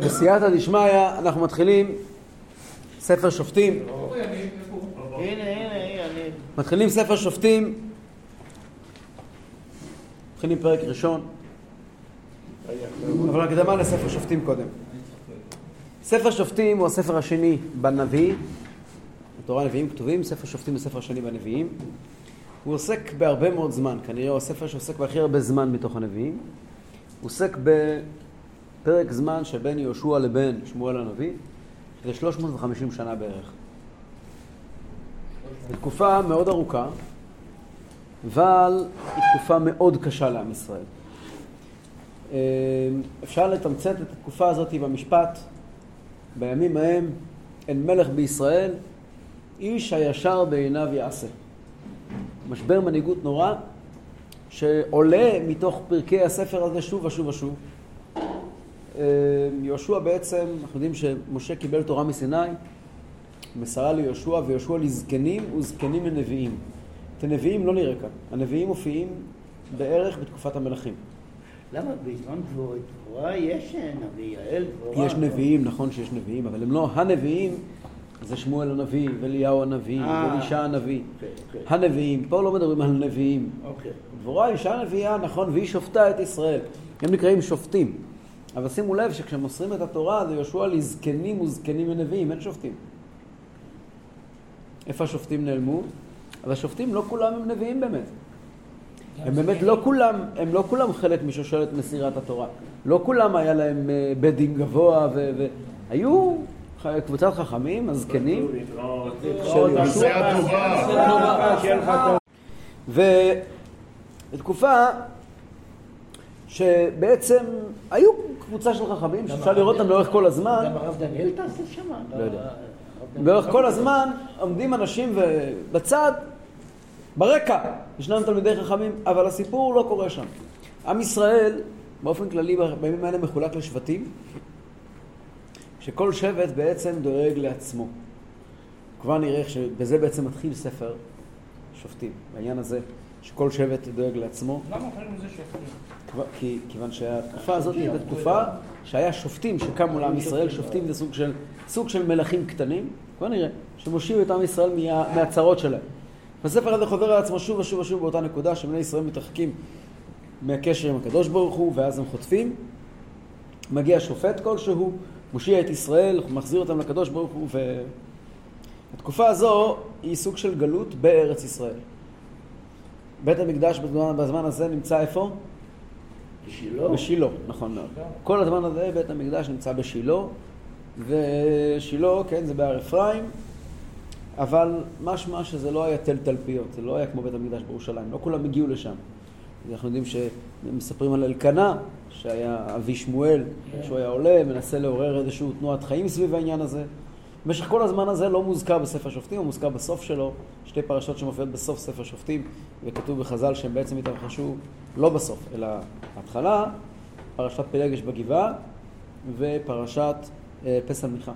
בסייעתא דשמיא אנחנו מתחילים ספר שופטים. מתחילים ספר שופטים. מתחילים פרק ראשון. אבל הקדמה לספר שופטים קודם. ספר שופטים הוא הספר השני בנביא. בתורה הנביאים כתובים, ספר שופטים הוא הספר השני בנביאים. הוא עוסק בהרבה מאוד זמן, כנראה הוא הספר שעוסק בהכי הרבה זמן מתוך הנביאים. הוא עוסק בפרק זמן שבין יהושע לבין שמואל הנביא, שזה 350 שנה בערך. זו תקופה מאוד ארוכה, אבל היא תקופה מאוד קשה לעם ישראל. אה, אפשר לתמצת את התקופה הזאת במשפט, בימים ההם אין מלך בישראל, איש הישר בעיניו יעשה. משבר מנהיגות נורא, שעולה מתוך פרקי הספר הזה שוב ושוב ושוב. אה, יהושע בעצם, אנחנו יודעים שמשה קיבל תורה מסיני, מסרה ליהושע, ויהושע לזקנים וזקנים לנביאים. את הנביאים לא נראה כאן, הנביאים מופיעים בערך בתקופת המלכים. למה בזמן דבורה יש נביא יעל דבורה? יש נביאים, נכון שיש נביאים, אבל הם לא הנביאים, זה שמואל הנביא, ואליהו הנביא, אה. ואלישע הנביא. אוקיי, אוקיי. הנביאים, פה לא מדברים על נביאים. אוקיי. דבורה אישה נביאה, נכון, והיא שופטה את ישראל. הם נקראים שופטים. אבל שימו לב שכשמוסרים את התורה זה יהושע לזקנים וזקנים ונביאים, אין שופטים. איפה השופטים נעלמו? אבל השופטים לא כולם הם נביאים באמת. הם באמת לא כולם, הם לא כולם חלק משושלת מסירת התורה. לא כולם היה להם אה, בית דין גבוה, והיו קבוצת חכמים, הזקנים, של יהושע. ותקופה שבעצם היו קבוצה של חכמים שאפשר לראות אותם לאורך כל הזמן. גם הרב דניאל טס שם? לא יודע. לאורך כל הזמן עומדים אנשים בצד, ברקע, ישנם תלמידי חכמים, אבל הסיפור לא קורה שם. עם ישראל, באופן כללי, בימים האלה מחולק לשבטים, שכל שבט בעצם דואג לעצמו. כבר נראה שבזה בעצם מתחיל ספר שופטים, בעניין הזה, שכל שבט דואג לעצמו. למה קוראים לזה שופטים? כיוון שהתקופה הזאת הייתה תקופה שהיה שופטים שקמו לעם ישראל, שופטים זה סוג של, סוג של מלכים קטנים, כבר נראה, שמושיעו את עם ישראל מה, מהצרות שלהם. הספר הזה חוזר על עצמו שוב ושוב ושוב באותה נקודה שבני ישראל מתרחקים מהקשר עם הקדוש ברוך הוא ואז הם חוטפים. מגיע שופט כלשהו, מושיע את ישראל, מחזיר אותם לקדוש ברוך הוא והתקופה הזו היא סוג של גלות בארץ ישראל. בית המקדש בזמן, בזמן הזה נמצא איפה? בשילה. בשילה, נכון מאוד. כל הזמן הזה בית המקדש נמצא בשילה, ושילה, כן, זה בהר אפרים, אבל משמע שזה לא היה תל תלפיות, זה לא היה כמו בית המקדש בירושלים, לא כולם הגיעו לשם. אנחנו יודעים שמספרים על אלקנה, שהיה אבי שמואל, שהוא היה עולה, מנסה לעורר איזושהי תנועת חיים סביב העניין הזה. במשך כל הזמן הזה לא מוזכר בספר שופטים, הוא מוזכר בסוף שלו, שתי פרשות שמופיעות בסוף ספר שופטים, וכתוב בחז"ל שהם בעצם התרחשו לא בסוף, אלא בהתחלה, פרשת פלגש בגבעה ופרשת אה, פסל מיכה.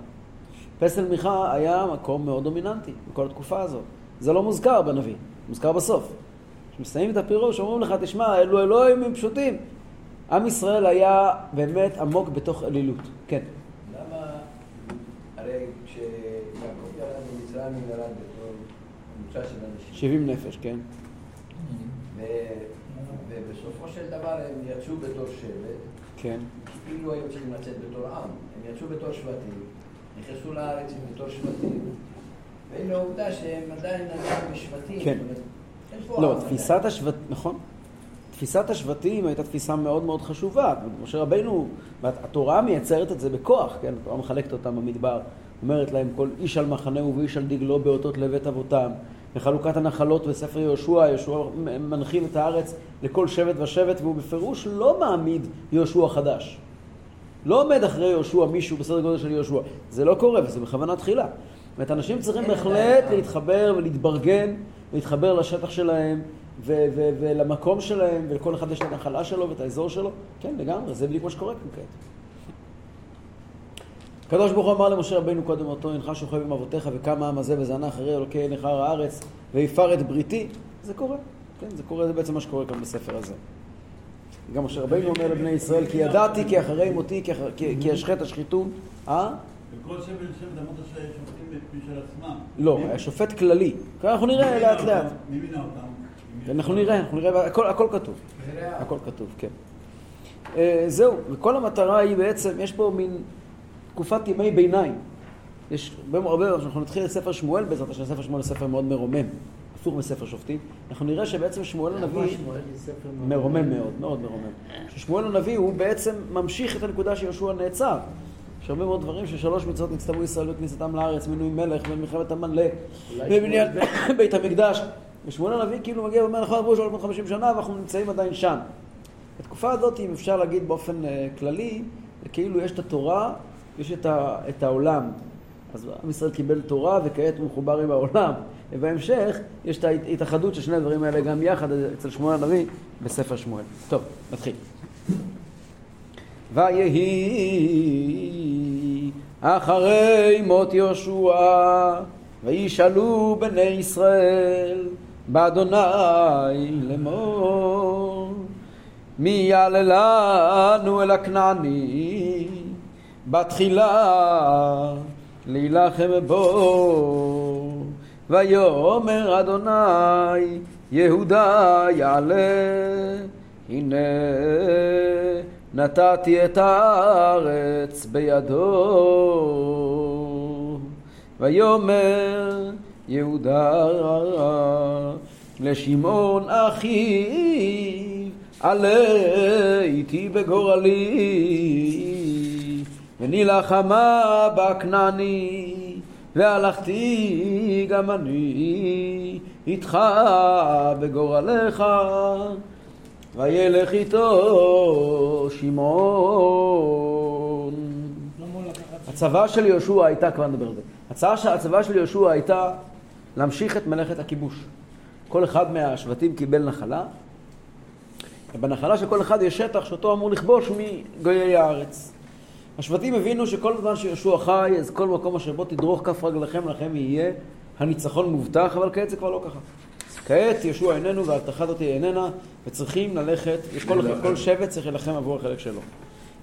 פסל מיכה היה מקום מאוד דומיננטי בכל התקופה הזאת. זה לא מוזכר בנביא, מוזכר בסוף. כשמסיימים את הפירוש, אומרים לך, תשמע, אלו אלוהים הם פשוטים. עם ישראל היה באמת עמוק בתוך אלילות. כן. למה, הרי כשיעקב ירד למצרים הוא ירד בתור קבוצה של אנשים, 70 נפש, כן. ובסופו של דבר הם יצאו בתור שבט, כן. כאילו היו צריכים לצאת בתור עם, הם יצאו בתור שבטים, נכנסו לארץ בתור שבטים, והנה העובדה שהם עדיין עדיין בשבטים. כן. זאת אומרת, אין פה לא, תפיסת השבט... נכון. תפיסת השבטים הייתה תפיסה מאוד מאוד חשובה. משה רבנו, התורה מייצרת את זה בכוח, כן? התורה מחלקת אותם במדבר, אומרת להם כל איש על מחנהו ואיש על דגלו באותות לבית אבותם. בחלוקת הנחלות בספר יהושע, יהושע מנחיל את הארץ לכל שבט ושבט, והוא בפירוש לא מעמיד יהושע חדש. לא עומד אחרי יהושע מישהו בסדר גודל של יהושע. זה לא קורה, וזה בכוונה תחילה. זאת אומרת, אנשים צריכים בהחלט להתחבר ולהתברגן, להתחבר לשטח שלהם, ו- ו- ולמקום שלהם, ולכל אחד יש את הנחלה שלו ואת האזור שלו. כן, לגמרי, זה בדיוק מה שקורה כאן כעת. הקדוש ברוך הוא אמר למשה רבינו קודם אותו, הנך שוכב עם אבותיך וקם העם הזה וזנה אחרי אלוקי נכר הארץ ויפר את בריתי. זה קורה, כן, זה קורה, זה בעצם מה שקורה כאן בספר הזה. גם משה רבינו אומר לבני ישראל, כי ידעתי כי אחרי מותי, כי, אשחט השחיתות. אה? וכל שבט שבט אמרת ששופטים בשביל עצמם. לא, היה שופט כללי. אנחנו מי נראה לאט? לאט. מי מינה אותם? אנחנו נראה, אנחנו נראה, הכל, כתוב. הכל כתוב, כן. אה, זהו, וכל המטרה היא בעצם, יש פה מין תקופת ימי ביניים. יש הרבה הרבה, אנחנו נתחיל את ספר שמואל בעזרת השם, ספר שמואל הוא ספר מאוד מרומם, הפוך מספר שופטים. אנחנו נראה שבעצם שמואל הנביא מרומם מאוד, מאוד מרומם. ששמואל הנביא הוא בעצם ממשיך את הנקודה שיהושע נעצר. יש הרבה מאוד דברים ששלוש מצוות נצטוו ישראל בכניסתם לארץ, מינוי מלך ומלחמת עמלק, אולי ובניין בית המקדש. ושמואל הנביא כאילו מגיע ואומר, נכון, עברו 350 שנה ואנחנו נמצאים עדיין שם. בתקופה הזאת, אם אפשר להגיד באופן אה, כללי, כאילו יש את התורה, יש את, ה, את העולם. אז עם ישראל קיבל תורה וכעת הוא מחובר עם העולם. ובהמשך יש את ההתאחדות של שני הדברים האלה גם יחד אצל שמואל הנביא בספר שמואל. טוב, נתחיל. ויהי אחרי מות יהושע וישאלו בני ישראל באדוני לאמור מי יעלה לנו אל הכנעני בתחילה להילחם בו. ויאמר אדוני יהודה יעלה הנה נתתי את הארץ בידו. ויאמר יהודה לשמעון אחיו עלה איתי בגורלי ונלחמה בכנעני והלכתי גם אני איתך בגורלך וילך איתו שמעון. הצבא של יהושע הייתה, כבר נדבר על זה, הצבא, הצבא של יהושע הייתה להמשיך את מלאכת הכיבוש. כל אחד מהשבטים קיבל נחלה, ובנחלה של כל אחד יש שטח שאותו אמור לכבוש מגויי הארץ. השבטים הבינו שכל זמן שיהושע חי, אז כל מקום אשר בו תדרוך כף רגליכם לכם יהיה הניצחון מובטח, אבל כעת זה כבר לא ככה. כעת יהושע איננו וההבטחה הזאת איננה, וצריכים ללכת, כל, כל שבט צריך להילחם עבור החלק שלו.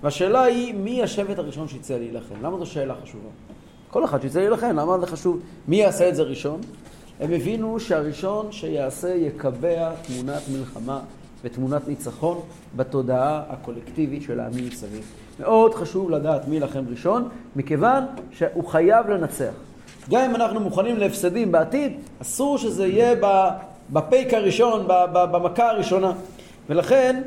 והשאלה היא, מי השבט הראשון שיצא להילחם? למה זו שאלה חשובה? כל אחד שיצא להילחם, למה זה חשוב? מי יעשה את זה ראשון? הם הבינו שהראשון שיעשה יקבע תמונת מלחמה ותמונת ניצחון בתודעה הקולקטיבית של העמים מסביב. מאוד חשוב לדעת מי ילחם ראשון, מכיוון שהוא חייב לנצח. גם אם אנחנו מוכנים להפסדים בעתיד, אסור שזה יהיה בפייק הראשון, במכה הראשונה. ולכן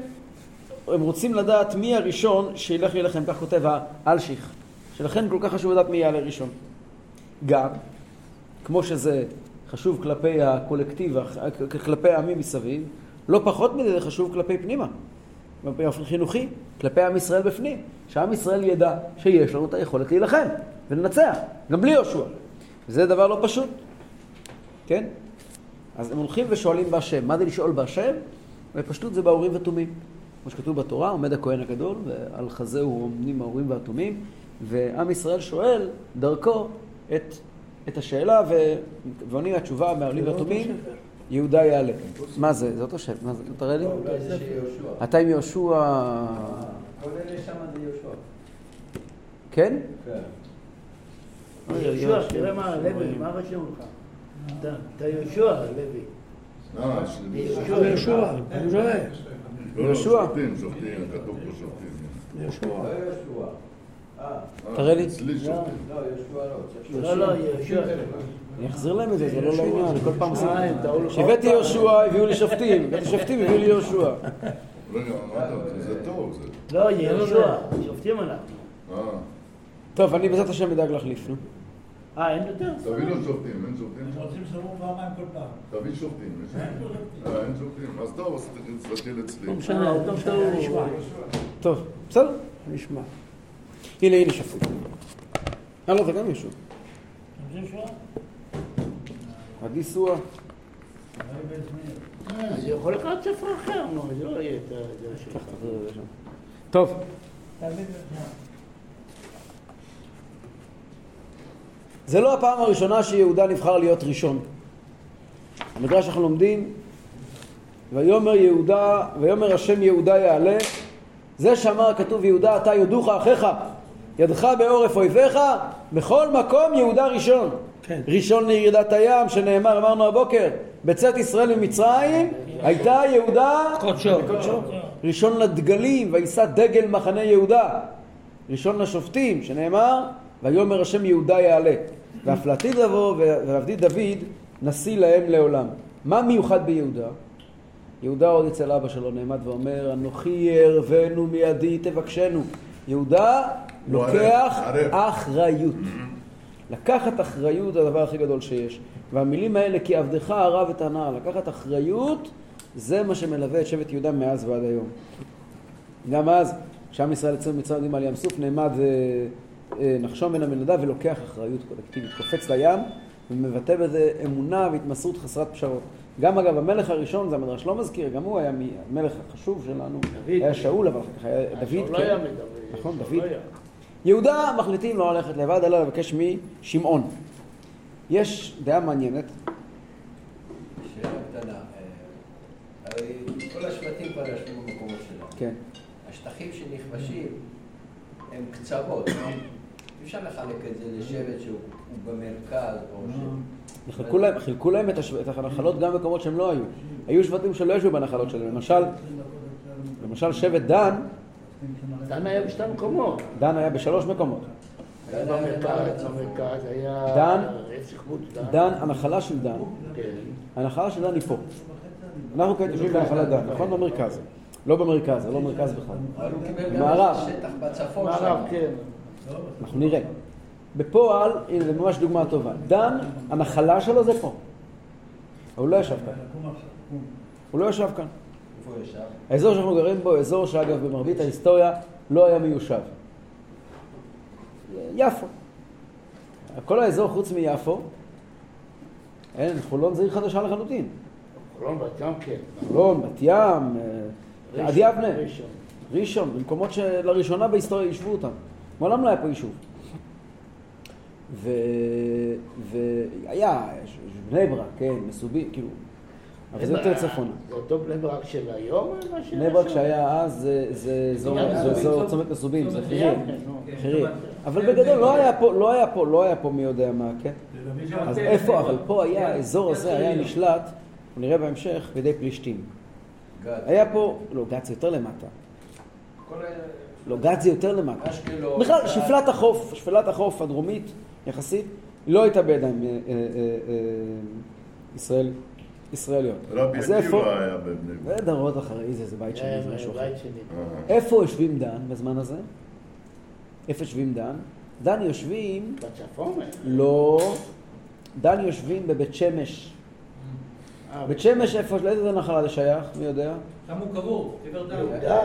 הם רוצים לדעת מי הראשון שילך להילחם, כך כותב האלשיך. שלכן כל כך חשוב לדעת מי יעלה ראשון. גם, כמו שזה חשוב כלפי הקולקטיב, כלפי העמים מסביב, לא פחות מזה זה חשוב כלפי פנימה, באופן חינוכי, כלפי עם ישראל בפנים, שעם ישראל ידע שיש לנו את היכולת להילחם ולנצח, גם בלי יהושע. וזה דבר לא פשוט, כן? אז הם הולכים ושואלים בהשם. מה זה לשאול בהשם? בפשטות זה באורים ותומים. כמו שכתוב בתורה, עומד הכהן הגדול, ועל חזהו עומדים האורים והתומים, ועם ישראל שואל דרכו את, את השאלה. ועונים התשובה מהעולים והתומים, יהודה יעלה. מה זה? זה אותו שם. מה זה? תראה לי. יהושע. אתה עם יהושע... כל אלה שם זה יהושע. כן? כן. יהושע, תראה מה, לוי, מה רשום לך? אתה- אתה יהושע, לוי. לא, שלי- יהושע. יהושע. לא, לא, יהושע. שופטים, שופטים, כתוב פה שופטים. יהושע. לא יהושע. אה, אה, תראה לי. אצלי שופטים. לא, יהושע לא. לא, לא, יהושע. אני אחזיר להם את זה, זה לא לעניין, כל פעם עושה... אה. כשהבאתי יהושע, הביאו לי שופטים, הבאתי שופטים, הביאו לי יהושע. זה טוב, זה. לא, יהושע, שופטים אנחנו. אה, טוב, אני בעזרת השם אדאג להחליף, נו. אה, אין יותר? תביא לו שופטים, אין שופטים? הם רוצים שיבואו פעמיים כל פעם. תביא שופטים, שופטים. אה, אין שופטים. אז טוב, אז תתחיל אצלי. לא משנה, אה, אותו טוב. נשמע. טוב, בסדר. נשמע. הנה, הנה שפוט. אה, לא, זה גם יהושע. עדי סואה. זה יכול לקחת ספר אחר, נו, זה לא יהיה את זה שלך. טוב. זה לא הפעם הראשונה שיהודה נבחר להיות ראשון. במדרש אנחנו לומדים ויאמר יהודה, ויאמר השם יהודה יעלה, זה שאמר הכתוב יהודה אתה יודוך אחיך, ידך בעורף אויביך, בכל מקום יהודה ראשון. כן. ראשון לירידת הים, שנאמר, אמרנו הבוקר, בצאת ישראל ממצרים, הייתה יהודה קודשו. ראשון לדגלים, ויישא דגל מחנה יהודה. ראשון לשופטים, שנאמר, ויאמר השם יהודה יעלה. והפלטי דבו ועבדי דוד נשיא להם לעולם. מה מיוחד ביהודה? יהודה עוד אצל אבא שלו נעמד ואומר, אנוכי יערבנו מידי תבקשנו. יהודה לוקח. אחריות. לקחת אחריות זה הדבר הכי גדול שיש. והמילים האלה, כי עבדך הרב את הנער, לקחת אחריות, זה מה שמלווה את שבט יהודה מאז ועד היום. גם אז, כשעם ישראל יצא ממצרים על ים סוף, נעמד אה, אה, נחשון בן המנדב ולוקח אחריות קולקטיבית, קופץ לים ומבטא בזה אמונה והתמסרות חסרת פשרות. גם אגב, המלך הראשון, זה המדרש לא מזכיר, גם הוא היה המלך החשוב שלנו, דוד. היה שאול, אבל אחר כך היה דוד. שאול לא כן. היה מדבר. נכון, דוד. יהודה מחליטים לא ללכת לבד, אלא לבקש משמעון. יש דעה מעניינת, שאלה קטנה. אה, הרי כל השבטים כבר ישבו במקומות שלהם. כן, השטחים שנכבשים הם קצוות, לא? אי אפשר לחלק את זה לשבט שהוא הוא במרכז או ש... חילקו להם, חילקו להם את. את הנחלות גם במקומות שהם לא היו. היו שבטים שלא ישבו בנחלות שלהם, למשל, למשל שבט דן, דן היה בשתי מקומות. דן היה בשלוש מקומות. היה במרכז, במרכז היה... דן. דן. הנחלה של דן, כן. הנחלה של דן היא פה. אנחנו כעת יושבים בנחלת דן, נכון? במרכז. לא במרכז, זה לא מרכז בכלל. אבל הוא קיבל גם מערב. שטח בצפון מערב, שם. כן. אנחנו נראה. בפועל, הנה זה ממש דוגמה טובה. דן, הנחלה שלו זה פה. אבל הוא לא ישב כאן. הוא לא ישב כאן. איפה הוא ישב? האזור שאנחנו גרים בו, אזור שאגב במרבית ההיסטוריה לא היה מיושב. יפו. כל האזור חוץ מיפו, אין, חולון זה עיר חדשה לחלוטין. חולון בת ים, כן. חולון, בת ים, אה, עד יבנה, ראשון. ראשון, במקומות שלראשונה בהיסטוריה יישבו אותם. מעולם לא היה פה יישוב. והיה, בני ברק, כן, מסובים, כאילו, אבל זה יותר צפונה. זה אותו בני ברק של היום? בני ברק? שהיה אז זה- זה אזור- צומת מסובים, זה חירי. יבנה, נו. חירי. אבל בגדול לא היה פה, לא היה פה, לא היה פה מי יודע מה, כן? אז איפה, אבל פה היה, האזור הזה היה נשלט, נראה בהמשך, בידי פלישתים. היה פה, לא, זה יותר למטה. לא, גת זה יותר למטה. בכלל. שפלת החוף, שפלת החוף הדרומית יחסית, לא הייתה בידיים אה, אה, אה, ישראל, ישראליות. רבי איפה, עקיבא היה בבני ברק. בטח עוד אחרי זה, זה בית שני, היה זה משהו אחר. אה. איפה יושבים דן בזמן הזה? איפה יושבים דן? דן יושבים, בצפון? לא, דן יושבים בבית שמש. אה, בית שמש, איפה, לאיזה נחלה זה שייך? מי יודע? שם הוא קבור, קבר דן. יהודה,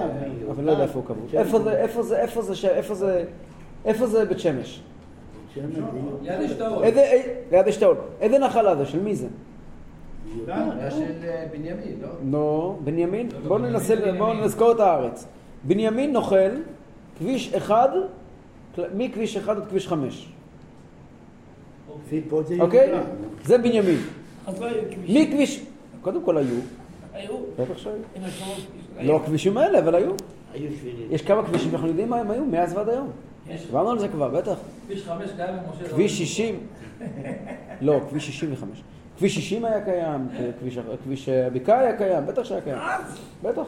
אבל לא יודע איפה הוא קבור. איפה זה, איפה זה, איפה זה, איפה זה, איפה זה בית שמש? שם בדיוק. יד אשתאול. ליד אשתאול. איזה נחלה זה? של מי זה? היה של אה, בנימין, לא? נו, בנימין, לא, בואו ננסה, בואו. נזכור את הארץ. בנימין נוכל כביש אחד, מכביש אחד עד כביש חמש. אוקיי? יהודה. זה בנימין. אז לא היו כבישים. מכביש, קודם כל היו, היו. בטח שהיו. לא הכבישים האלה, אבל היו. היו שבילים. יש כמה כבישים שאנחנו יודעים מה הם היו מאז ועד היום. דיברנו על זה כבר, בטח. כביש חמש קיים במשה. כביש 60, לא, כביש 65. כביש 60 היה קיים, כביש- כביש הבקעה היה קיים, בטח שהיה קיים. בטח.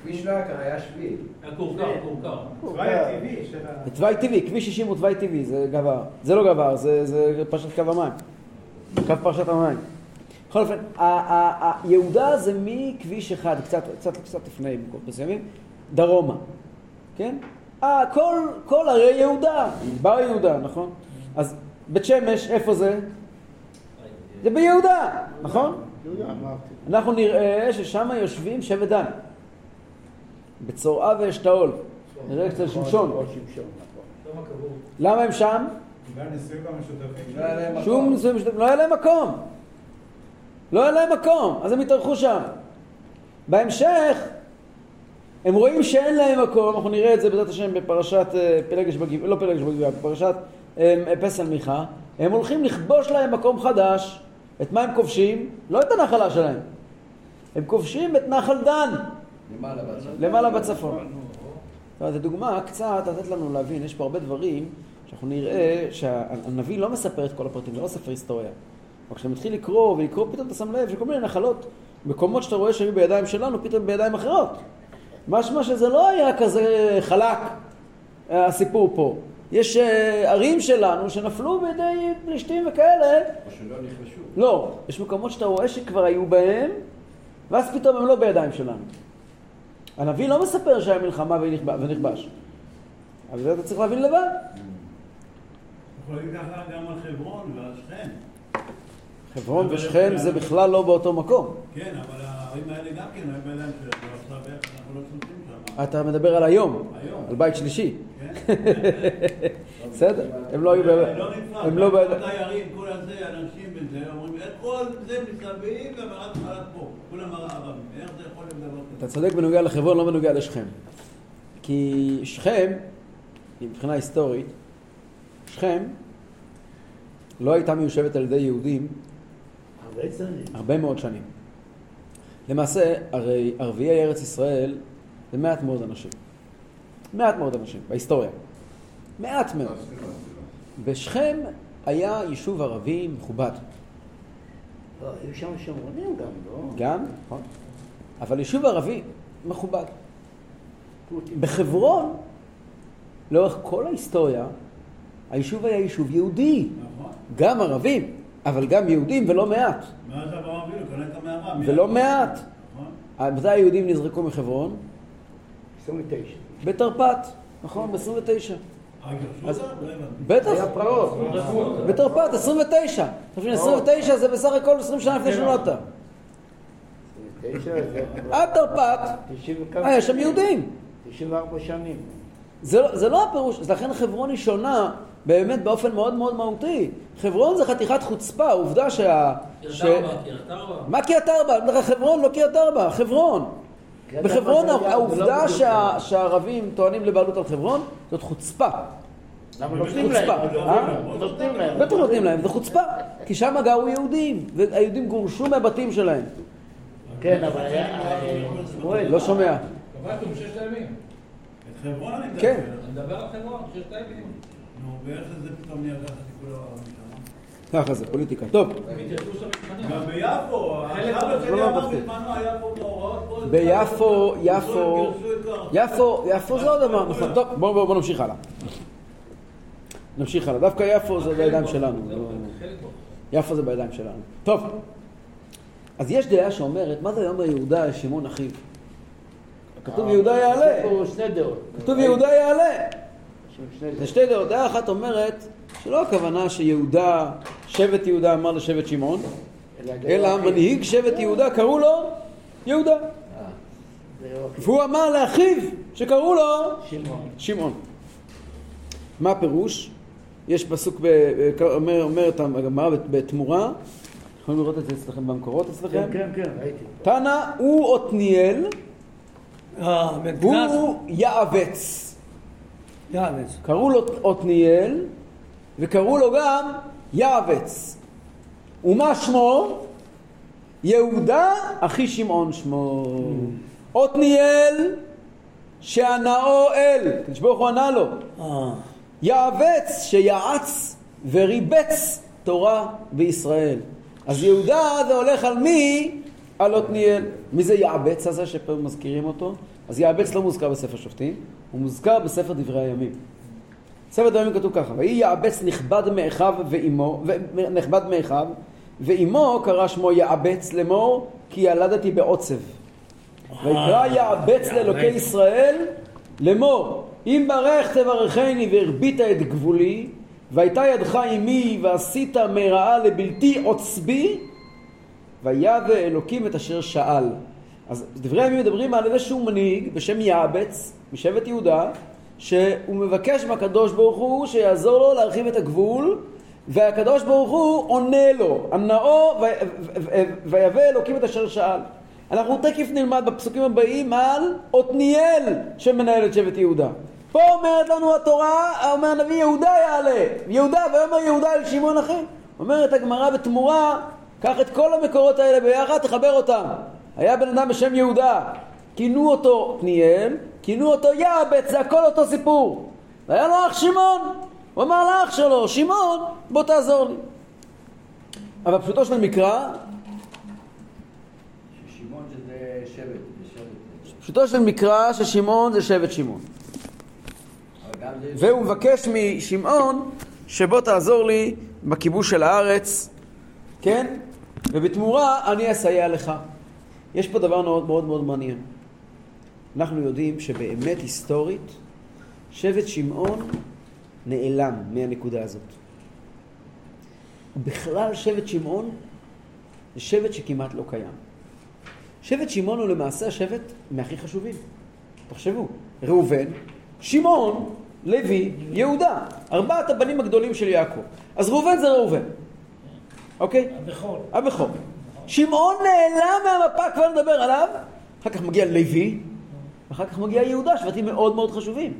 הכביש לא היה כאן, היה שביל. היה כורכר, כורכר. התוואי הטבעי של ה... תוואי טבעי, כביש 60 הוא תוואי טבעי, זה גבר. זה לא גבר, זה, זה פרשת קו המים. קו פרשת המים. בכל אופן, ה- ה- ה- יהודה זה מכביש אחד, קצת, קצת, קצת לפני במקומות מסוימים, דרומה. כן? אה, כל, כל ערי יהודה, בר יהודה, נכון? אז בית שמש, איפה זה? זה ביהודה, נכון? יהודה, אמרתי. אנחנו נראה ששם יושבים שבט דן. בצורעה ואשתאול. נראה אצל שמשון. או שמשון, נכון. למה הם שם? לא. שום נישואים משותפים, לא היה להם מקום. לא היה להם מקום, אז הם התארחו שם. בהמשך, הם רואים שאין להם מקום, אנחנו נראה את זה בעזרת השם בפרשת אה, פלגש בגבעה, לא פלגש בגבעה, בפרשת אה, פסל מיכה, הם הולכים לכבוש להם מקום חדש, את מה הם כובשים? לא את הנחלה שלהם, הם כובשים את נחל דן, למעלה בצד. למעלה בצפון. זו דוגמה קצת לתת לנו להבין, יש פה הרבה דברים שאנחנו נראה שהנביא לא מספר את כל הפרטים, זה לא ספר היסטוריה. אבל כשאתה מתחיל לקרוא ולקרוא, פתאום אתה שם לב שכל מיני נחלות, מקומות שאתה רואה שהיו בידיים שלנו, פתאום בידיים אחרות. משמע שזה לא היה כזה חלק, הסיפור פה. יש אה, ערים שלנו שנפלו בידי פלישתים וכאלה, או שלא נכבשו. לא, יש מקומות שאתה רואה שכבר היו בהם, ואז פתאום הם לא בידיים שלנו. הנביא לא מספר שהיה מלחמה ונכב- ונכבש. אבל זה אתה צריך להבין לבד. יכולים ככה גם על חברון ועל שכם. חברון ושכם זה בכלל לא באותו מקום. כן, אבל הערים האלה גם כן היו בידיים שלנו, אנחנו לא שולטים שם. אתה מדבר על היום. על בית שלישי. כן? בסדר, הם לא היו. לא נפרד, הם לא כל בידיים... התיירים, כל הזה, אנשים וזה, אומרים, איך כל זה מסביב ומעט חלק פה, כולם ערבים, איך זה יכול להיות דבר אתה כזה? צודק בנוגע לחברון, לא בנוגע לשכם. כי שכם, מבחינה היסטורית, שכם לא הייתה מיושבת על ידי יהודים. הרבה מאוד שנים. למעשה, הרי ערביי ארץ ישראל זה מעט מאוד אנשים. מעט מאוד אנשים, בהיסטוריה. מעט מאוד. בשכם היה יישוב ערבי מכובד. לא, היו שם שומרונים גם, לא? גם, נכון. אבל יישוב ערבי מכובד. בחברון, לאורך כל ההיסטוריה, היישוב היה יישוב יהודי. נכון. גם ערבים, אבל גם יהודים ולא מעט. מי ולא היה? מעט. נכון. מתי היהודים נזרקו מחברון? 29. בתרפ"ט, נכון? ב-29. אה, גירשו אז- אותם? לא. בטח. בתרפ"ט, 29. אתה מבין, 29 זה בסך הכל 20 שנה לפני שנולדת. 29 זה... עד תרפ"ט 90 וכמה. היה שם יהודים. 94 שנים. זה לא- זה לא הפירוש, אז לכן חברון היא שונה באמת באופן מאוד מאוד מהותי. חברון זה חתיכת חוצפה, עובדה שה... ש- ארבע, ארבע. מה קריית ארבע? אומר לך, חברון, לא קריית ארבע, חברון. בחברון ארבע לא העובדה. שהערבים טוענים לבעלות על חברון זאת חוצפה. למה נותנים להם? חוצפה, אה? נותנים להם. בטח נותנים להם, זה חוצפה. כי שם גרו יהודים, והיהודים גורשו מהבתים שלהם. כן, אבל היה... אה, שמואל. לא שומע. קבעתם ששת הימים. חברון אני מדבר. כן. אני מדבר על חברון, ששת הימים. נו, ואיך זה פתאום נהיה ככה טיפול? ככה זה, פוליטיקה. טוב. גם ביפו, לא. ביפו, יפו, כל- יפו, יפו זה עוד דבר, נכון. טוב, בואו בוא, בוא נמשיך הלאה. נמשיך הלאה. דווקא יפו זה בידיים שלנו. לא-. יפו זה בידיים שלנו. טוב, אז יש דעה שאומרת, מה זה יאמר יהודה אל שמעון אחיו? כתוב יהודה יעלה. כתוב יהודה יעלה. זה. שתי דעות. דעה אחת אומרת שלא הכוונה שיהודה, שבט יהודה אמר לשבט שמעון, אלא מנהיג שבט יהודה קראו לו יהודה. זה לא והוא אמר לאחיו שקראו לו שמעון. מה הפירוש? יש פסוק, אומרת הגמרא בתמורה, יכולים לראות את זה אצלכם במקורות אצלכם? כן, כן, כן, ראיתי. תנא הוא עתניאל, אה, הוא יעבץ. יאבץ. קראו לו עתניאל, וקראו לו גם יעבץ. ומה שמו? יהודה אחי שמעון שמו. עתניאל שענאו אל, הקדוש ברוך הוא ענה לו. אה, יעבץ שיעץ וריבץ תורה בישראל. אז יהודה זה הולך על מי? על עתניאל. מי זה יעבץ הזה שפה מזכירים אותו? אז יעבץ לא מוזכר בספר שופטים, הוא מוזכר בספר דברי הימים. בספר דברי הימים כתוב ככה, ויהי יעבץ נכבד מאחיו ואימו, נכבד מאחיו, ואימו קרא שמו יעבץ לאמור, כי ילדתי בעוצב. ויקרא יעבץ לאלוקי ישראל לאמור אם ברך תברכני והרבית את גבולי והייתה ידך עמי ועשית מרעה לבלתי עוצבי ויבא אלוקים את אשר שאל. אז דברי הימים מדברים על איזשהו מנהיג בשם יעבץ משבט יהודה שהוא מבקש מהקדוש ברוך הוא שיעזור לו להרחיב את הגבול והקדוש ברוך הוא עונה לו ענאו ו- ו- ו- ויבא אלוקים את אשר שאל. אנחנו תכף נלמד בפסוקים הבאים על עתניאל שמנהל את שבט יהודה. פה אומרת לנו התורה, אומר הנביא יהודה יעלה, יהודה, ויאמר יהודה אל שמעון אחי. אומרת הגמרא בתמורה, קח את כל המקורות האלה ביחד, תחבר אותם. היה בן אדם בשם יהודה, כינו אותו פניאל, כינו אותו יעבץ, זה הכל אותו סיפור. והיה לו אח שמעון, הוא אמר לאח שלו, שמעון, בוא תעזור לי. אבל פשוטו של מקרא, ששמעון זה שבט. פשוטו של מקרא ששמעון זה שבט שמעון. והוא מבקש משמעון שבוא תעזור לי בכיבוש של הארץ, כן? ובתמורה אני אסייע לך. יש פה דבר מאוד מאוד מאוד מעניין. אנחנו יודעים שבאמת היסטורית שבט שמעון נעלם מהנקודה הזאת. בכלל שבט שמעון זה שבט שכמעט לא קיים. שבט שמעון הוא למעשה השבט מהכי חשובים. תחשבו, ראובן, שמעון, לוי, יהודה, ארבעת הבנים הגדולים של יעקב. אז ראובן זה ראובן, אוקיי? הבכור. הבכור. שמעון נעלם מהמפה, כבר נדבר עליו. אחר כך מגיע לוי, ואחר כך מגיע יהודה, שבטים מאוד מאוד חשובים.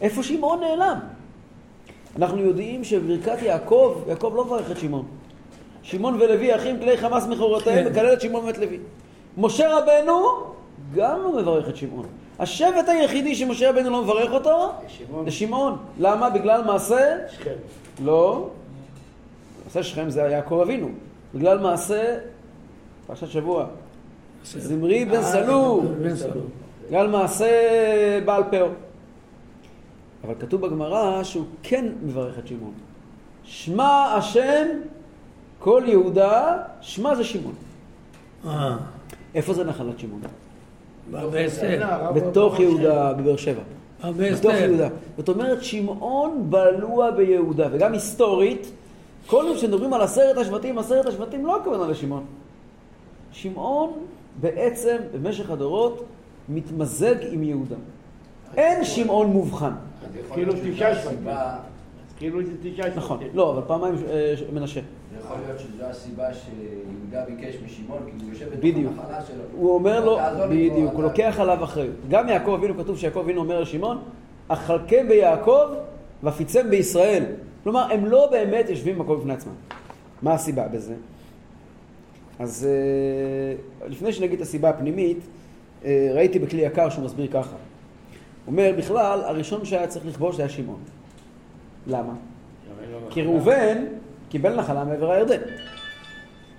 איפה שמעון נעלם? אנחנו יודעים שבברכת יעקב, יעקב לא מברך את שמעון. שמעון ולוי אחים כלי חמאס מכורותיהם, כן. מקלל את שמעון ואת לוי. משה רבנו גם לא מברך את שמעון. השבט היחידי שמשה רבנו לא מברך אותו. זה שמעון. למה? בגלל מעשה? שכם. לא. מעשה שכם זה יעקב אבינו. בגלל מעשה, פרשת שבוע. זמרי בן סלו. בן סלו. בגלל מעשה בעל פאו. אבל כתוב בגמרא שהוא כן מברך את שמעון. שמע השם כל יהודה, שמע זה שמעון. אה, איפה זה נחלת שמעון? בתוך יהודה, בבאר שבע. בתוך. יהודה. זאת אומרת, שמעון בלוע ביהודה, וגם היסטורית, כל יום שמדברים על עשרת השבטים, עשרת השבטים, לא הכוונה לשמעון. שמעון בעצם, במשך הדורות, מתמזג עם יהודה. אין שמעון מובחן. כאילו תשעה שבטים. כאילו זה תשעה שבטים. נכון. לא, אבל פעמיים אה, מנשה. זה יכול להיות שזו הסיבה שיהודה ביקש משמעון, כי הוא יושב בתוך. המחלה שלו. הוא אומר לו, בדיוק, הוא לוקח עליו אחריות. גם יעקב אבינו, כתוב שיעקב אבינו אומר לשמעון, אכלכם ביעקב ואפיצם בישראל. כלומר, הם לא באמת יושבים במקום בפני עצמם. מה הסיבה בזה? אז אה, לפני שנגיד את הסיבה הפנימית, אה, ראיתי בכלי יקר שהוא מסביר ככה. הוא אומר, בכלל, הראשון שהיה צריך לכבוש היה שמעון. למה? כי ראובן קיבל נחלה מעבר הירדן.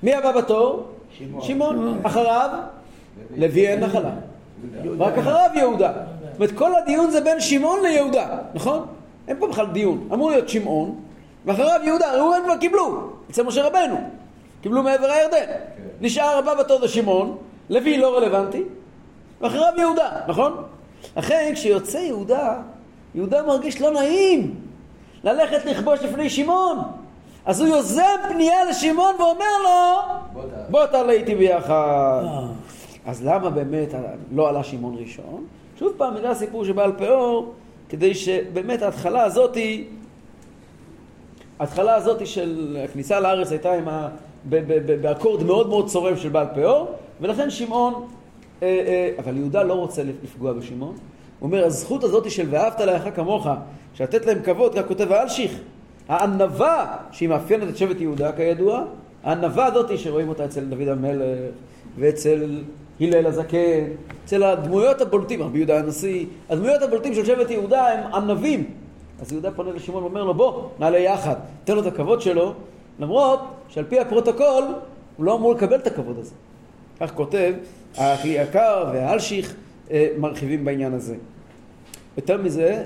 מי הבא בתור? שמעון. שמעון. אחריו, לוי אין נחלה. רק אחריו יהודה. זאת אומרת, כל הדיון זה בין שמעון ליהודה, נכון? אין פה בכלל דיון. אמור להיות שמעון, ואחריו יהודה. ראובן כבר קיבלו, אצל משה רבנו. קיבלו מעבר הירדן. נשאר הבא בתור זה שמעון, לוי לא רלוונטי, ואחריו יהודה, נכון? לכן כשיוצא יהודה, יהודה מרגיש לא נעים ללכת לכבוש לפני שמעון. אז הוא יוזם פנייה לשמעון ואומר לו, בוא תעלה. בוא תעלה איתי ביחד. אה, אז למה באמת לא עלה שמעון ראשון? שוב פעם, בגלל הסיפור שבעל פאור, כדי שבאמת ההתחלה הזאתי, ההתחלה הזאתי של הכניסה לארץ הייתה עם ה... באקורד מאוד מאוד צורם של בעל פאור, ולכן שמעון, אה, אה, אבל יהודה לא רוצה לפגוע בשמעון. הוא אומר, הזכות הזאתי של ואהבת לרעך כמוך, שלתת להם כבוד, כך כותב האלשיך, הענווה שהיא מאפיינת את שבט יהודה כידוע, הענווה הזאתי שרואים אותה אצל דוד המלך ואצל הלל הזקן, אצל הדמויות הבולטים, רבי יהודה הנשיא, הדמויות הבולטים של שבט יהודה הם ענבים. אז יהודה פונה לשמעון ואומר לו בוא, נעלה יחד, תן לו את הכבוד שלו, למרות שעל פי הפרוטוקול הוא לא אמור לקבל את הכבוד הזה. כך כותב הכלי יקר והאלשיך אה, מרחיבים בעניין הזה. יותר מזה,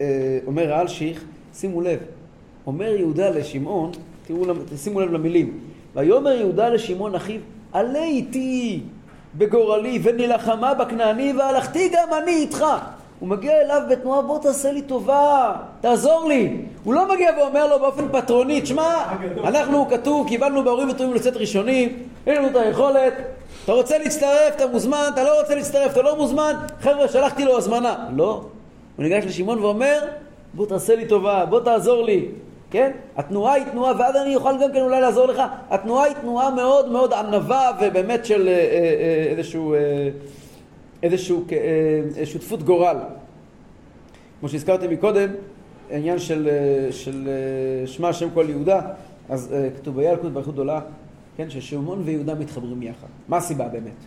אה, אומר האלשיך, שימו לב, אומר יהודה לשמעון, תראו, שימו לב למילים, ויאמר יהודה לשמעון אחיו, עלה איתי בגורלי ונלחמה בכנעני והלכתי גם אני איתך. הוא מגיע אליו בתנועה, בוא תעשה לי טובה, תעזור לי. הוא לא מגיע ואומר לו באופן פטרוני, תשמע, אנחנו כתוב, קיבלנו בהורים וטובים לצאת ראשונים, אין לנו את היכולת, אתה רוצה להצטרף, אתה מוזמן, אתה לא רוצה להצטרף, אתה לא מוזמן, חבר'ה, שלחתי לו הזמנה. לא. הוא ניגש לשמעון ואומר, בוא תעשה לי טובה, בוא תעזור לי, כן? התנועה היא תנועה, ואז אני אוכל גם כן אולי לעזור לך, התנועה היא תנועה מאוד מאוד ענווה ובאמת של אה, אה, אה, איזשהו, איזשהו שותפות גורל. כמו שהזכרתי מקודם, העניין של, של שמע השם כל יהודה, אז כתוב וילקוט באיכות גדולה, כן, ששמעון ויהודה מתחברים יחד. מה הסיבה באמת?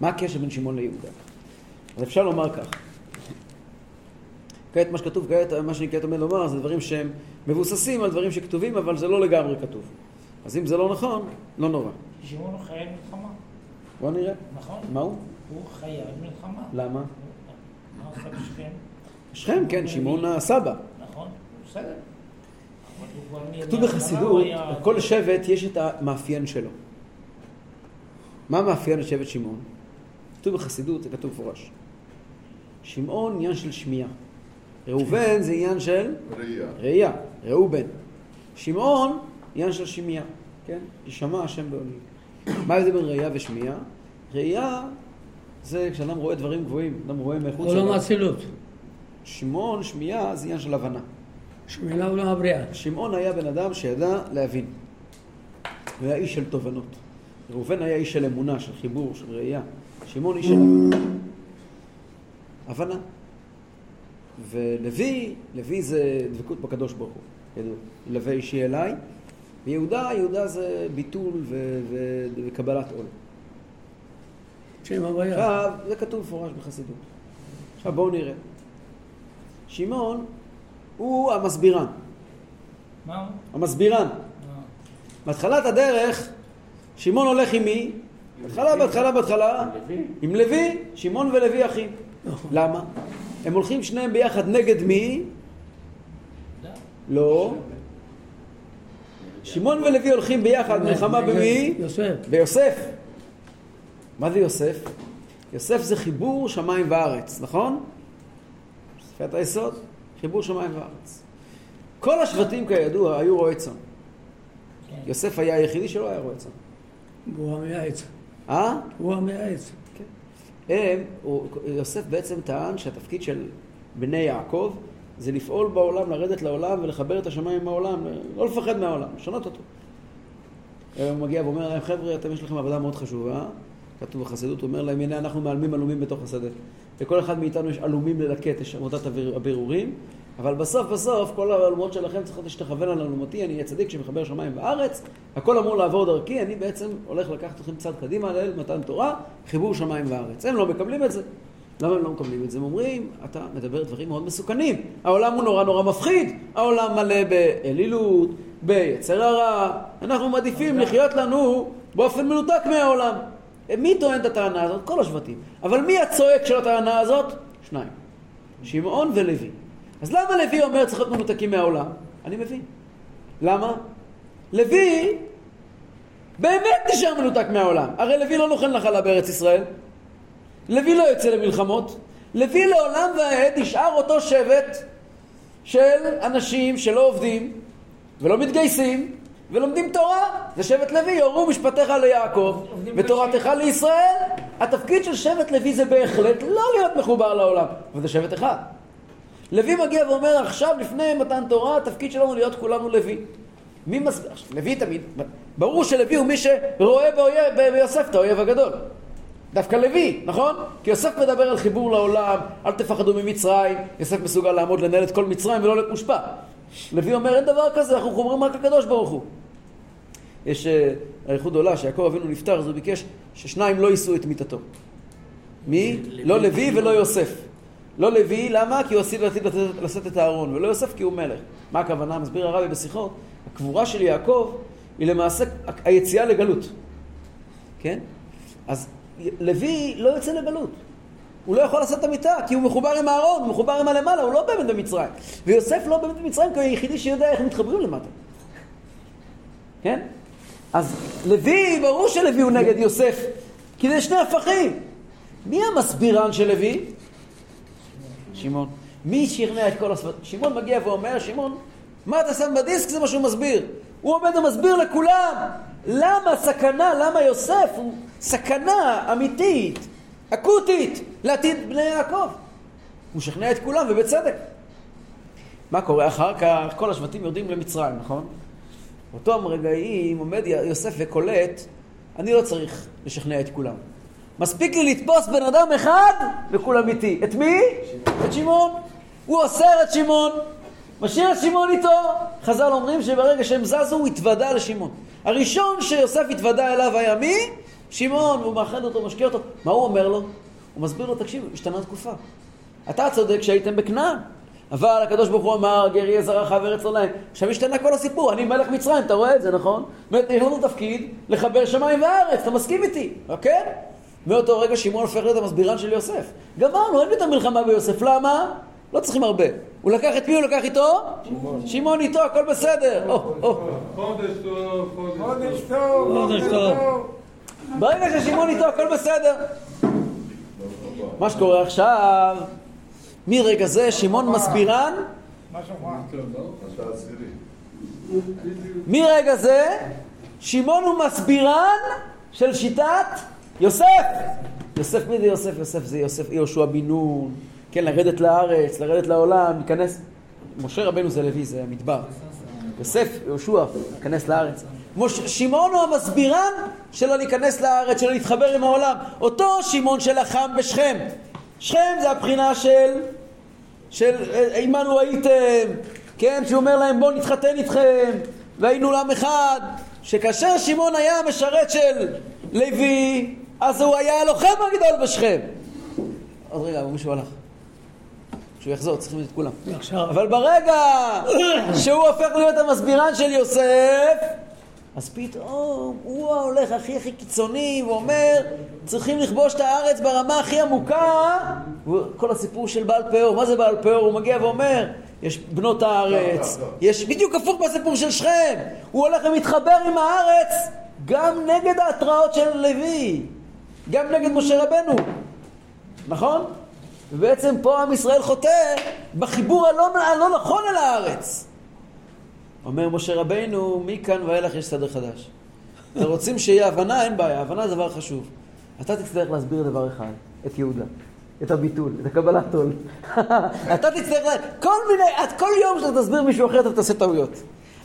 מה הקשר בין שמעון ליהודה? אז אפשר לומר כך. כעת מה שכתוב, כעת מה שאני כעת עומד לומר זה דברים שהם מבוססים על דברים שכתובים, אבל זה לא לגמרי כתוב. אז אם זה לא נכון, לא נורא. שמעון הוא חייל מלחמה, בוא נראה. נכון? מה הוא? הוא חייל מלחמה. למה? מה עושה בשכם? שכם, כן, שמעון הסבא. נכון, בסדר. כתוב בחסידות, לכל שבט יש את המאפיין שלו. מה מאפיין את שבט שמעון? כתוב בחסידות, זה כתוב מפורש. שמעון עניין של שמיעה. ראובן זה עניין של ראייה. ראייה, ראובן. שמעון עניין של שמיעה, כן? ישמע השם בעולים. מה ההבדל בין ראייה ושמיעה? ראייה זה כשאדם רואה דברים גבוהים, אדם רואה מחוץ עולם. האצילות. שמעון, שמיעה, זה עניין של הבנה. שמילה עולם הבריאה. שמעון היה בן אדם שידע להבין. הוא היה איש של תובנות. ראובן היה איש של אמונה, של חיבור, של ראייה. שמעון איש של הבנה. ולוי, לוי זה דבקות בקדוש ברוך הוא, ידעו. לווה אישי אליי. ויהודה, יהודה זה ביטול ו- ו- וקבלת עול. שם. עכשיו, זה כתוב מפורש בחסידות. עכשיו בואו נראה. שמעון הוא המסבירן. מה הוא? המסבירן. בהתחלת הדרך, שמעון הולך עם מי? בהתחלה, בהתחלה, בהתחלה, לוי? עם לוי, שמעון ולוי אחים. למה? הם הולכים שניהם ביחד נגד מי? לא. שמעון ולוי הולכים ביחד מלחמה במי? יוסף. ביוסף. מה זה יוסף? יוסף זה חיבור שמיים וארץ, נכון? שפת היסוד, חיבור שמיים וארץ. כל השבטים כידוע היו רועי צאן. כן. יוסף היה היחידי שלא היה רועה צאן. הוא המייעץ. אה? הוא המייעץ. הם, הוא- יוסף בעצם טען שהתפקיד של בני יעקב זה לפעול בעולם, לרדת לעולם ולחבר את השמיים עם העולם, לא לפחד מהעולם, לשנות אותו. הוא מגיע ואומר להם, חבר'ה, אתם יש לכם עבודה מאוד חשובה, כתוב בחסידות, הוא אומר להם, הנה אנחנו מעלמים עלומים בתוך השדה. לכל אחד מאיתנו יש עלומים ללקט, יש עבודת הביר- הבירורים, אבל בסוף בסוף כל העלומות שלכם צריכות להשתכוון על עלומתי, אני אהיה צדיק שמחבר שמיים וארץ, הכל אמור לעבור דרכי, אני בעצם הולך לקחת אתכם צעד קדימה לאל מתן תורה, חיבור שמיים וארץ. הם לא מקבלים את זה. למה הם לא מקבלים את זה? הם אומרים, אתה מדבר דברים מאוד מסוכנים. העולם הוא נורא נורא מפחיד, העולם מלא באלילות, ביצר הרע, אנחנו מעדיפים לחיות לנו באופן מנותק מהעולם. מי טוען את הטענה הזאת? כל השבטים. אבל מי הצועק של הטענה הזאת? שניים. שמעון ולוי. אז למה לוי אומר צריך להיות מנותקים מהעולם? אני מבין. למה? לוי באמת נשאר מנותק מהעולם. הרי לוי לא נוחן נחלה בארץ ישראל. לוי לא יוצא למלחמות. לוי לעולם ועד נשאר אותו שבט של אנשים שלא עובדים ולא מתגייסים ולומדים תורה. זה שבט לוי, יורו משפטיך ליעקב ותורתך לישראל. התפקיד של שבט לוי זה בהחלט לא להיות מחובר לעולם, אבל זה שבט אחד. לוי מגיע ואומר עכשיו לפני מתן תורה התפקיד שלנו להיות כולנו לוי. מי מסביר? לוי תמיד, ברור שלוי הוא מי שרואה באויב, ביוסף את האויב הגדול. דווקא לוי, נכון? כי יוסף מדבר על חיבור לעולם, אל תפחדו ממצרים, יוסף מסוגל לעמוד לנהל את כל מצרים ולא להיות מושפע. לוי אומר אין דבר כזה, אנחנו חומרים רק לקדוש ברוך הוא. יש אה, אריכות גדולה, שיעקב אבינו נפטר, אז הוא ביקש ששניים לא יישאו את מיתתו. מי? לא לוי ולא יוסף. לא לוי, למה? כי הוא עשיר עתיד לתת- לשאת את הארון, ולא יוסף כי הוא מלך. מה הכוונה? מסביר הרבי בשיחות, הקבורה של יעקב היא למעשה היציאה לגלות. כן? אז לוי לא יוצא לגלות. הוא לא יכול לעשות את המיטה, כי הוא מחובר עם הארון, הוא מחובר עם הלמעלה, הוא לא באמת במצרים. ויוסף לא באמת במצרים, כי הוא היחידי שיודע איך מתחברים למטה. כן? אז לוי, ברור שלוי הוא נגד יוסף, כי זה שני הפכים. מי המסבירן של לוי? שמעון. מי שכנע את כל השפת? שמעון מגיע ואומר, שמעון, מה אתה שם בדיסק? זה מה שהוא מסביר. הוא עומד ומסביר לכולם. למה סכנה, למה יוסף הוא סכנה אמיתית, אקוטית, לעתיד בני יעקב. הוא משכנע את כולם, ובצדק. מה קורה אחר כך? כל השבטים יורדים למצרים, נכון? באותם רגעים עומד יוסף וקולט, אני לא צריך לשכנע את כולם. מספיק לי לתפוס בן אדם אחד וכולם איתי. את מי? את שמעון. הוא אוסר את שמעון. משאיר את שמעון איתו. חז"ל אומרים שברגע שהם זזו הוא התוודה לשמעון. הראשון שיוסף התוודה אליו היה מי? שמעון, הוא מאחד אותו, משקיע אותו. מה הוא אומר לו? הוא מסביר לו, תקשיב, השתנה תקופה. אתה צודק שהייתם בכנען, אבל הקדוש ברוך הוא אמר, גר יהיה זרעך וארץ לא להם. עכשיו השתנה כל הסיפור, אני מלך מצרים, אתה רואה את זה, נכון? יש לנו תפקיד לחבר שמיים וארץ, אתה מסכים איתי, אוקיי? מאותו רגע שמעון הופך להיות המסבירן של יוסף. גמרנו, אין לי את המלחמה ביוסף, למה? לא צריכים הרבה. הוא לקח את מי הוא לקח איתו? שמעון איתו, הכל בסדר. חודש טוב, חודש טוב, חודש טוב. ברגע ששמעון איתו, הכל בסדר. מה שקורה עכשיו, מרגע זה שמעון מסבירן. מרגע זה שמעון הוא מסבירן של שיטת יוסף. יוסף, מי זה יוסף? יוסף זה יוסף יהושע בן נון, כן, לרדת לארץ, לרדת לעולם, להיכנס. משה רבנו זה לוי, זה המדבר. יוסף, יהושע, להיכנס לארץ. שמעון הוא המסבירן שלו להיכנס לארץ, שלו להתחבר עם העולם. אותו שמעון שלחם בשכם. שכם זה הבחינה של, של אה, עמנו הייתם, כן, שהוא אומר להם בואו נתחתן איתכם, והיינו לעם אחד. שכאשר שמעון היה המשרת של לוי, אז הוא היה הלוחם הגדול בשכם. עוד רגע, אבל מישהו הלך. שהוא יחזור, צריכים את כולם. אבל ברגע שהוא הופך להיות המסבירן של יוסף, אז פתאום הוא ההולך הכי הכי קיצוני ואומר צריכים לכבוש את הארץ ברמה הכי עמוקה כל הסיפור של בעל פאור, מה זה בעל פאור? הוא מגיע ואומר יש בנות הארץ, יש בדיוק הפוך מהסיפור של שכם הוא הולך ומתחבר עם הארץ גם נגד ההתראות של לוי גם נגד משה רבנו נכון? ובעצם פה עם ישראל חוטא בחיבור הלא, הלא נכון אל הארץ. אומר משה רבינו, מכאן ואילך יש סדר חדש. אתם רוצים שיהיה הבנה? אין בעיה, הבנה זה דבר חשוב. אתה תצטרך להסביר דבר אחד, את יהודה, את הביטול, את הקבלת עול. אתה תצטרך. כל מיני, את כל יום שאתה תסביר מישהו אחר אתה תעשה טעויות.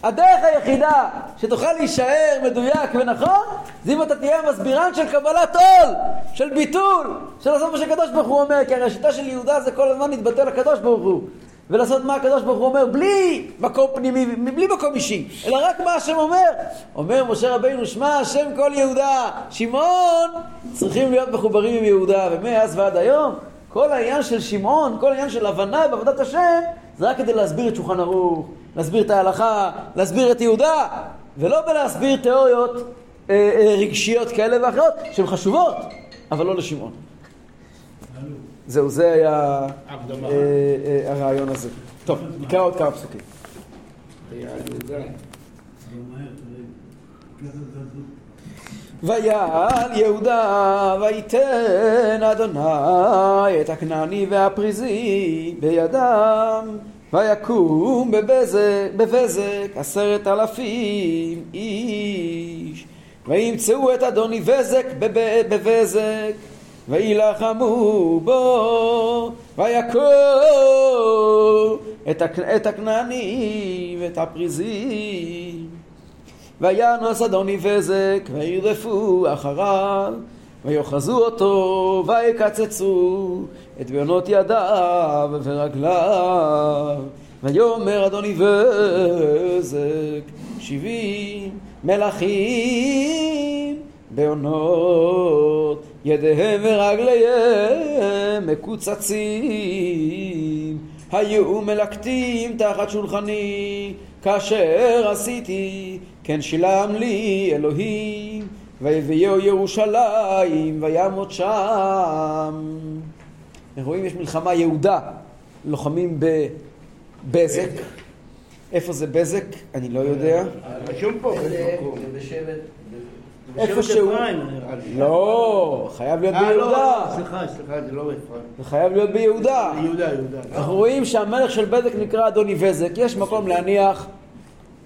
הדרך היחידה שתוכל להישאר מדויק ונכון, זה אם אתה תהיה המסבירן של קבלת עול, של ביטול, של לעשות מה שהקדוש ברוך הוא אומר, כי הרי השיטה של יהודה זה כל הזמן להתבטא לקדוש ברוך הוא. ולעשות מה הקדוש ברוך הוא אומר בלי מקום פנימי, בלי מקום אישי, אלא רק מה השם אומר. אומר משה רבינו, שמע השם כל יהודה, שמעון, צריכים להיות מחוברים עם יהודה, ומאז ועד היום, כל העניין של שמעון, כל העניין של הבנה בעבודת השם, זה רק כדי להסביר את שולחן ערוך, להסביר את ההלכה, להסביר את יהודה, ולא בלהסביר תיאוריות אה, אה, רגשיות כאלה ואחרות, שהן חשובות, אבל לא לשמעון. זהו, זה היה אה, אה, הרעיון הזה. טוב, נקרא עוד כמה פסוקים. ויעל יהודה ויתן אדוני את הכנעני והפריזי בידם ויקום בבזק, בבזק עשרת אלפים איש. וימצאו את אדוני בזק בב- בבזק וילחמו בו. ויכו את, הכ... את הכנעני ואת הפריזים. וינוס אדוני בזק וירדפו אחריו ויאחזו אותו ויקצצו את בעונות ידיו ורגליו. ויאמר אדוני בזק שבעים מלכים בעונות ידיהם ורגליהם מקוצצים. היו מלקטים תחת שולחני כאשר עשיתי כן שילם לי אלוהים ויביאו ירושלים וימות שם רואים יש מלחמה יהודה לוחמים בבזק איפה זה בזק? אני לא יודע רשום פה זה. בשבט, איפה שהוא לי. לא, חייב להיות אה, לא, ביהודה לא, סליחה, סליחה, זה לא אפרים. זה חייב להיות ביהודה יהודה, יהודה. אנחנו רואים שהמלך של בזק נקרא אדוני בזק, יש מקום להניח,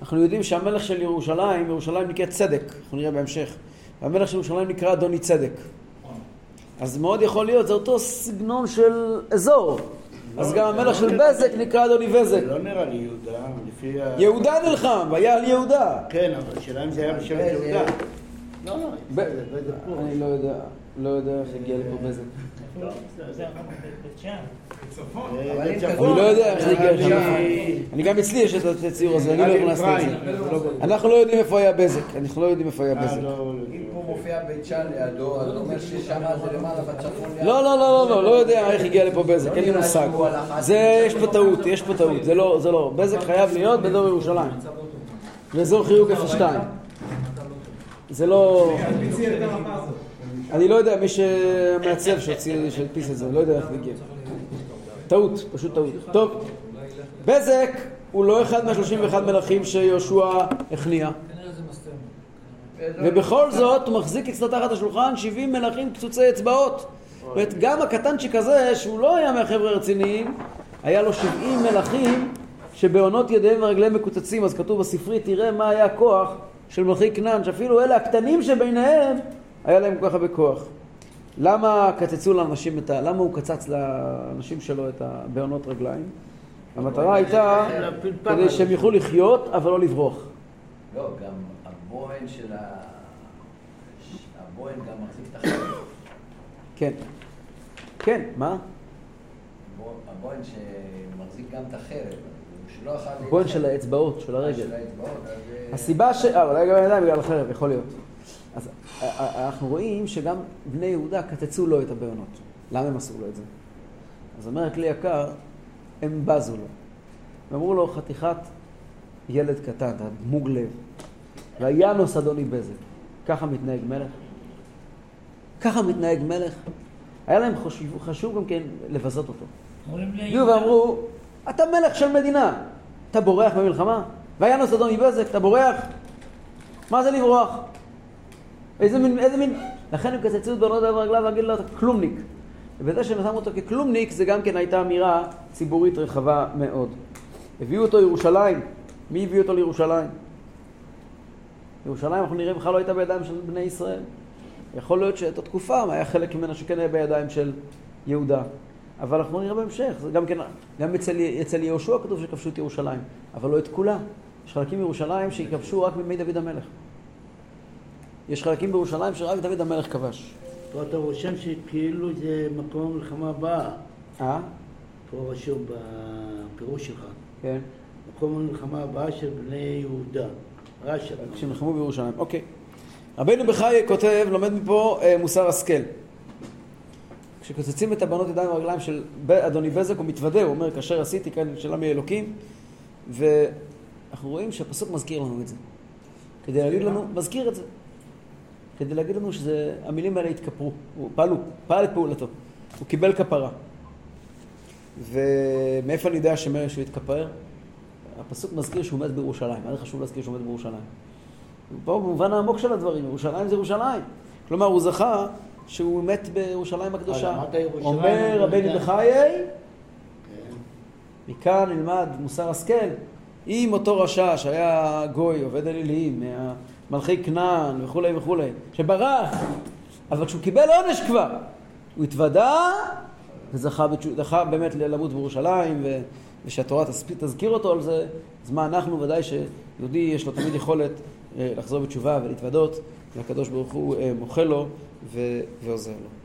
אנחנו יודעים שהמלך של ירושלים, ירושלים נקראת צדק, אנחנו נראה בהמשך, והמלך של ירושלים נקרא אדוני צדק. אז מאוד יכול להיות, זה אותו סגנון של אזור. אז גם המלך של בזק נקרא אדוני בזק. לא נראה לי יהודה, לפי ה... יהודה נלחם, ויעל יהודה. כן, אבל השאלה אם זה היה בשבט באיזה- יהודה. לא, לא, פה. אני לא יודע, לא יודע איך הגיע לפה בזק. אה, אני לא יודע איך זה הגיע לשם. אני- אני גם אצלי יש את הציור הזה, אני לא הכנסתי את. זה. אנחנו לא יודעים איפה היה בזק, אנחנו לא יודעים איפה היה אה, בזק. לא, אם פה מופיע בית שאן לידו, אז אומר ששם זה למעלה בצפון. ליד. לא, לא, לא, לא, לא, לא יודע איך הגיע לפה בזק, אין לי מושג. זה, יש פה טעות, יש פה טעות, זה לא, זה לא. בזק חייב להיות באזור ירושלים. באזור חיוג 02. זה לא... אני לא יודע, מי שמעצב שהדפיס את זה, לא יודע איך זה הגיע. טעות, פשוט טעות. טוב, בזק הוא לא אחד מה-31 מלכים שיהושע הכניע. ובכל זאת הוא מחזיק אצלו תחת השולחן 70 מלכים קצוצי אצבעות. זאת גם הקטנצ'יק הזה, שהוא לא היה מהחבר'ה הרציניים, היה לו 70 מלכים שבעונות ידיהם ורגליהם מקוצצים. אז כתוב בספרי, תראה מה היה הכוח של מלכי כנען, שאפילו אלה הקטנים שביניהם, היה להם כל כך הרבה כוח. למה קצצו לאנשים את ה... למה הוא קצץ לאנשים שלו את ה... בעונות רגליים? המטרה הייתה כדי שהם יוכלו לחיות, אבל לא לברוח. לא, גם הבוהן של ה... הבוהן גם מחזיק את החלק. כן. כן, מה? הבוהן שמחזיק גם את החרב. הבוהן של האצבעות, של הרגל. אה, הסיבה ש... אה, אולי גם הידיים בגלל החרב, יכול להיות. אנחנו רואים שגם בני יהודה קצצו לו את הבעונות. למה הם עשו לו את זה? אז אומר הכלי יקר, הם בזו לו. ואמרו לו, חתיכת ילד קטן, אתה דמוג לב. וינוס אדוני בזק. ככה מתנהג מלך? ככה מתנהג מלך? היה להם חשוב, חשוב גם כן לבזות אותו. הגיעו ואמרו, אתה מלך של מדינה, אתה בורח במלחמה? וינוס אדון מבזק, אתה בורח? מה זה לברוח? איזה מין, איזה מין... לכן הם קצצו את בעונות ברגליו והגיד לו, אתה כלומניק. ובזה שהם שמו אותו ככלומניק, זה גם כן הייתה אמירה ציבורית רחבה מאוד. הביאו אותו לירושלים. מי הביא אותו לירושלים? ירושלים, אנחנו נראה, בכלל לא הייתה בידיים של בני ישראל. יכול להיות שאת התקופה היה חלק ממנה שכן היה בידיים של יהודה. אבל אנחנו נראה בהמשך, זה גם כן, גם אצל, אצל יהושע כתוב שכבשו את ירושלים, אבל לא את כולה. יש חלקים בירושלים שיכבשו רק מימי דוד המלך. יש חלקים בירושלים שרק דוד המלך כבש. פה אתה רושם שכאילו זה מקום המלחמה הבאה. אה? פה רשום בפירוש שלך. כן. מקום המלחמה הבאה של בני יהודה. רש"א. כשנלחמו בירושלים. אוקיי. רבנו בחיי כותב, לומד מפה אה, מוסר השכל. כשקוצצים את הבנות ידיים ורגליים של ב- אדוני בזק, הוא מתוודה, הוא אומר, כאשר עשיתי כאן שאלה מאלוקים, ואנחנו רואים שהפסוק מזכיר לנו את זה. כדי להגיד לנו, מזכיר את זה. כדי להגיד לנו שהמילים האלה התכפרו, הוא פעלו, פעל את פעולתו, הוא קיבל כפרה. ומאיפה אני יודע שמאיר שהוא התכפר? הפסוק מזכיר שהוא מת בירושלים. מה זה חשוב להזכיר שהוא מת בירושלים? פה במובן העמוק של הדברים, ירושלים זה ירושלים. כלומר, הוא זכה שהוא מת בירושלים הקדושה. אומר רבנו יודע. בחיי, כן. מכאן נלמד מוסר השכל. אם אותו רשע שהיה גוי, עובד אלילים, מלכי כנען וכולי וכולי, שברח, אבל כשהוא קיבל עונש כבר, הוא התוודה וזכה זכה באמת למות בירושלים, ו- ושהתורה תזכיר אותו על זה, אז מה אנחנו ודאי שיהודי יש לו תמיד יכולת אה, לחזור בתשובה ולהתוודות, והקדוש ברוך הוא אה, מוחל לו ועוזר לו.